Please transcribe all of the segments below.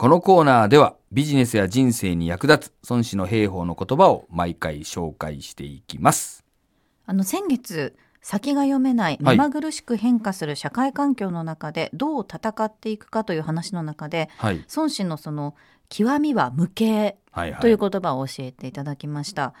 このコーナーではビジネスや人生に役立つ孫子の兵法の言葉を毎回紹介していきます。あの先月先が読めないはい目まぐるしく変化する社会環境の中でどう戦っていくかという話の中ではい。孫子のその極みは無形はいはい。という言葉を教えていただきました。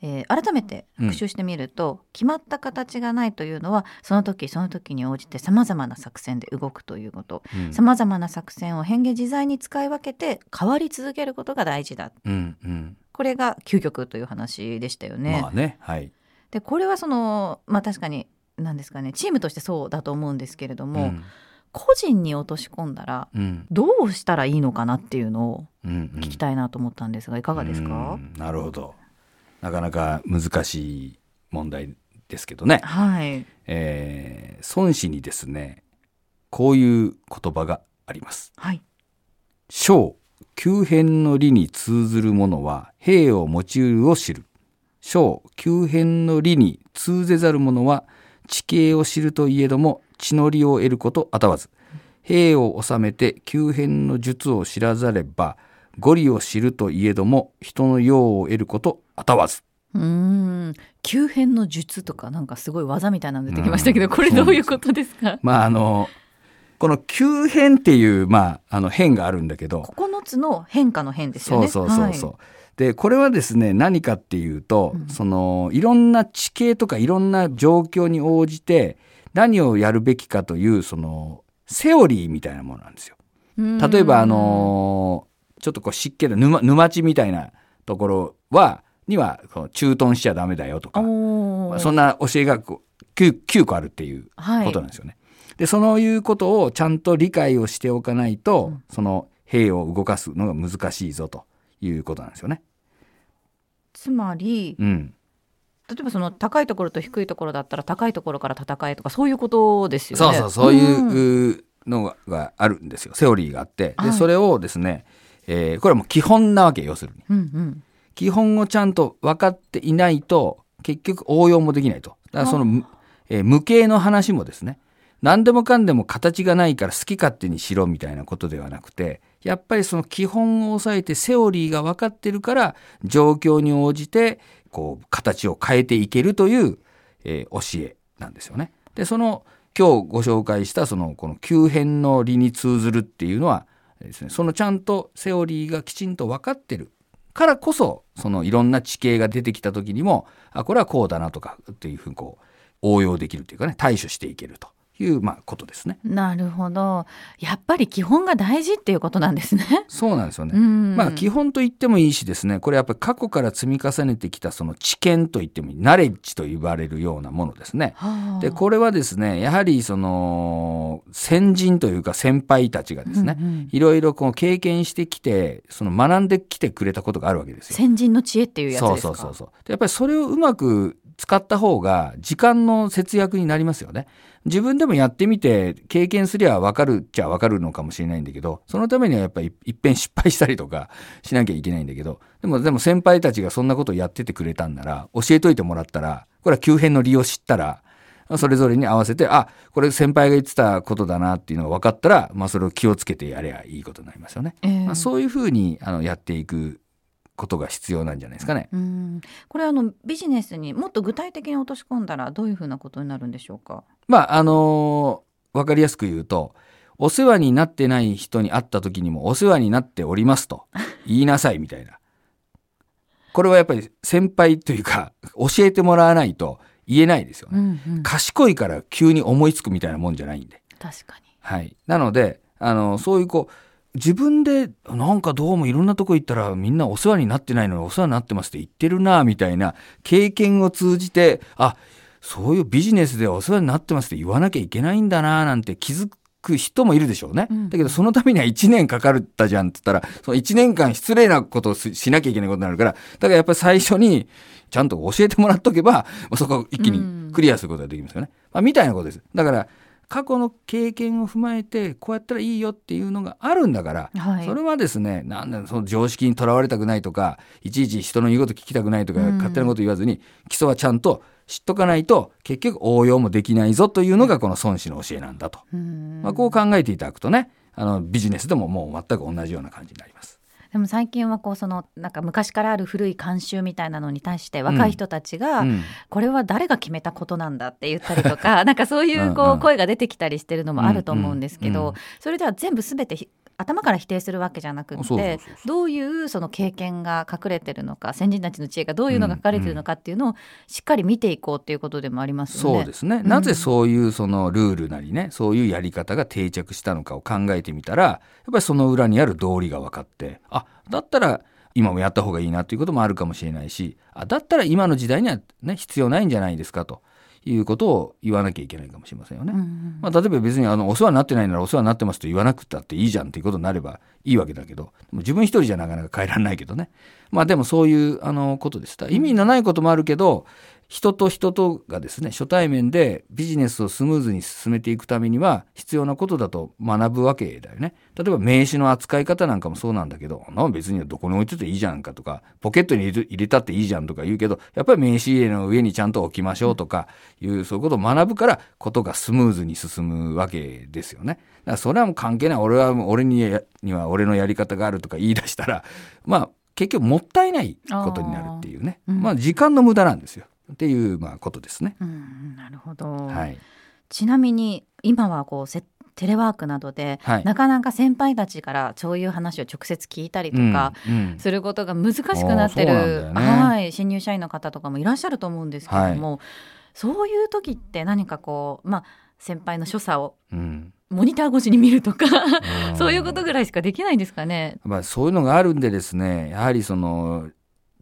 えー改めて復習してみると、決まった形がないというのはその時その時に応じてさまざまな作戦で動くということうんさまざまな作戦を変化自在に使い分けて変わり続けることが大事だうんうん。これが究極という話でしたよね。まあね。はい。でこれはそのまあ確かに何ですかねチームとしてそうだと思うんですけれども、うん個人に落とし込んだらうん。どうしたらいいのかなっていうのをうんうん聞きたいなと思ったんですがいかがですか、うんなるほど。なかなか難しい問題ですけどね。はい。えー孫子にですね、こういう言葉があります。はい。小、急変の理に通ずる者は、兵を持ちうるを知る。小、急変の理に通ぜざる者は、地形を知るといえども、地の利を得ることあたわず。兵を治めて急変の術を知らざれば、語理を知るといえども、人の用を得ることあたわず。うーん。急変の術とかなんかすごい技みたいなの出てきましたけど、うんこれどういうことですか？まあ、あの、この急変っていう、まあ、あの変があるんだけど、9つの変化の変ですよね。そうそうそうそう。で、これはですね、何かっていうと、うんその、いろんな地形とかいろんな状況に応じて、何をやるべきかという、その、セオリーみたいなものなんですよ。はい例えば、あ、のーちょっとこう湿気の沼、沼地みたいなところは、には、駐屯しちゃダメだよとか、そんな教えがこう 9, 9個あるっていうはいことなんですよね。で、そのいうことをちゃんと理解をしておかないと、うんその兵を動かすのが難しいぞということなんですよね。つまり、うん。例えばその高いところと低いところだったら高いところから戦えとかそういうことですよね。そうそう、そうんいうのがあるんですよ。セオリーがあって。で、はいそれをですね、えーこれはもう基本なわけよ、要するに。うんうん。基本をちゃんと分かっていないと、結局応用もできないと。だからその、むえー無形の話もですね、何でもかんでも形がないから好き勝手にしろみたいなことではなくて、やっぱりその基本を押さえてセオリーが分かってるから、状況に応じて、こう、形を変えていけるという、えー教えなんですよね。で、その、今日ご紹介したその、この急変の理に通ずるっていうのはですね、そのちゃんとセオリーがきちんと分かってるからこそ、そのいろんな地形が出てきた時にも、あ、これはこうだなとかっていうふうにこう、応用できるというかね、対処していけると。いう、まあ、ことですね。なるほど。やっぱり基本が大事っていうことなんですね。そうなんですよね。うんまあ基本と言ってもいいしですね、これやっぱり過去から積み重ねてきたその知見と言ってもいい、ナレッジと言われるようなものですね。はあで、これはですね、やはりその、先人というか先輩たちがですね、うんうんいろいろこう経験してきて、その学んできてくれたことがあるわけですよ。先人の知恵っていうやつそうですか？そうそうそう。でやっぱりそれをうまく使った方が時間の節約になりますよね。自分でもやってみて経験すりゃ分かるっちゃ分かるのかもしれないんだけど、そのためにはやっぱりいっぺん失敗したりとかしなきゃいけないんだけど、でもでも先輩たちがそんなことをやっててくれたんなら、教えといてもらったら、これは急変の利用知ったら、それぞれに合わせて、あ、これ先輩が言ってたことだなっていうのが分かったら、まあそれを気をつけてやればいいことになりますよね。ええまあ、そういうふうにあのやっていくことが必要なんじゃないですかね。うんこれあのビジネスにもっと具体的に落とし込んだらどういうふうなことになるんでしょうか？まあ、あのーわかりやすく言うと、お世話になってない人に会った時にもお世話になっておりますと 言いなさいみたいな。これはやっぱり先輩というか 教えてもらわないと言えないですよね。んうん賢いから急に思いつくみたいなもんじゃないんで。確かに。はい。なので、あの、そういうこう、自分でなんかどうもいろんなとこ行ったらみんなお世話になってないのにお世話になってますって言ってるなみたいな経験を通じてあそういうビジネスでお世話になってますって言わなきゃいけないんだななんて気づく人もいるでしょうね。うんだけどそのためには1年かかるったじゃんって言ったらその1年間失礼なことをししなきゃいけないことになるからだからやっぱり最初にちゃんと教えてもらっとけばまあそこを一気にクリアすることができますよね。まあ、みたいなことです。だから過去の経験を踏まえてこうやったらいいよっていうのがあるんだから、はい。それはですねなんだその常識にとらわれたくないとかいちいち人の言うこと聞きたくないとか、うん。勝手なこと言わずに基礎はちゃんと知っとかないと結局応用もできないぞというのがこの孫子の教えなんだと、うん。まあ、こう考えていただくとねあのビジネスでももう全く同じような感じになります。でも最近はこうそのなんか昔からある古い慣習みたいなのに対して若い人たちが、うん。これは誰が決めたことなんだって言ったりとかなんかそういうこう声が出てきたりしてるのもあると思うんですけどそれでは全部全てひ頭から否定するわけじゃなくてどういうその経験が隠れてるのか先人たちの知恵がどういうのが書かれてるのかっていうのをしっかり見ていこうっていうことでもありますよね。そうですね、うん。なぜそういうそのルールなりねそういうやり方が定着したのかを考えてみたらやっぱりその裏にある道理が分かってあだったら今もやった方がいいなということもあるかもしれないしあだったら今の時代には、ね、必要ないんじゃないですかということを言わなきゃいけないかもしれませんよね。うんうんまあ、例えば別にあのお世話になってないならお世話になってますと言わなくたっていいじゃんっていうことになればいいわけだけど自分一人じゃなかなか変えられないけどね。まあでもそういうあのことですだから意味のないこともあるけど人と人とがですね初対面でビジネスをスムーズに進めていくためには必要なことだと学ぶわけだよね。例えば名刺の扱い方なんかもそうなんだけどな別にどこに置いてていいじゃんかとかポケットに入れたっていいじゃんとか言うけどやっぱり名刺入れの上にちゃんと置きましょうとかいうそういうことを学ぶからことがスムーズに進むわけですよね。だからそれはもう関係ない。俺は俺にには俺のやり方があるとか言い出したらまあ結局もったいないことになるっていうね。うん。まあ時間の無駄なんですよっていうまあことですね。うんなるほど、はい、ちなみに今はこうせテレワークなどで、はい。なかなか先輩たちからそういう話を直接聞いたりとか、うんうん。することが難しくなってあーそうなんだる、よね。はい、新入社員の方とかもいらっしゃると思うんですけども、そういう時って何かこうまあ先輩の所作をうん。モニター越しに見るとかうん。そういうことぐらいしかできないんですかね。まあ、そういうのがあるんでですねやはりその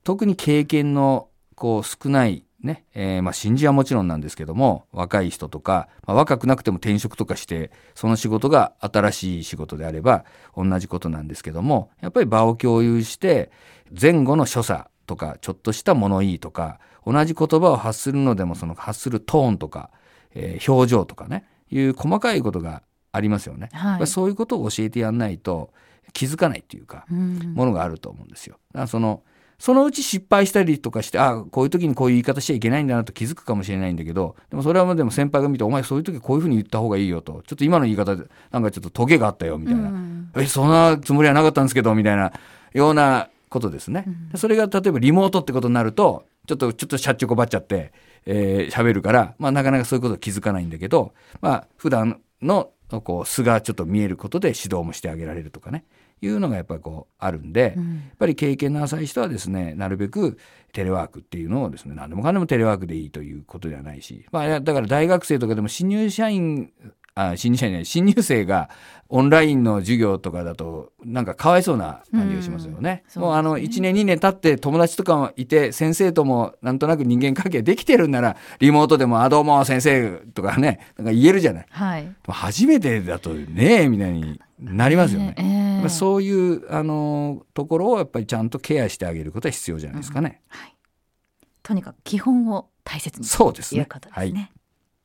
特に経験のこう少ないね、えーまあ新人はもちろんなんですけども若い人とか、まあ、若くなくても転職とかしてその仕事が新しい仕事であれば同じことなんですけどもやっぱり場を共有して前後の所作とかちょっとした物言いとか同じ言葉を発するのでもその発するトーンとか、えー表情とかねいう細かいことがありますよね。はいそういうことを教えてやんないと気づかないっていうかうんものがあると思うんですよ。だからそのそのうち失敗したりとかしてあこういう時にこういう言い方しちゃいけないんだなと気づくかもしれないんだけどでもそれはでも先輩が見てお前そういう時こういうふうに言った方がいいよとちょっと今の言い方でなんかちょっとトゲがあったよみたいな、うん。えそんなつもりはなかったんですけどみたいなようなことですね。うん。それが例えばリモートってことになるとちょっとちょっとしゃっちょこばっちゃってえー喋、るから、まあ、なかなかそういうこと気づかないんだけど、まあ普段のこう素がちょっと見えることで指導もしてあげられるとかねいうのがやっぱりこうあるんで、やっうんぱり経験の浅い人はですねなるべくテレワークっていうのをですね何でもかんでもテレワークでいいということではないし、まあ、だから大学生とかでも新入社員あ新入社員じゃない新入生がオンラインの授業とかだとなんかかわいそうな感じがしますよね。うんもうあの1年2年経って友達とかもいて先生ともなんとなく人間関係できてるんならリモートでも「あどうも先生」とかねなんか言えるじゃない。はい初めてだとねえみたいになりますよね。ええやっぱそういうあのところをやっぱりちゃんとケアしてあげることは必要じゃないですかね。はい、とにかく基本を大切にそうですね。ということですね。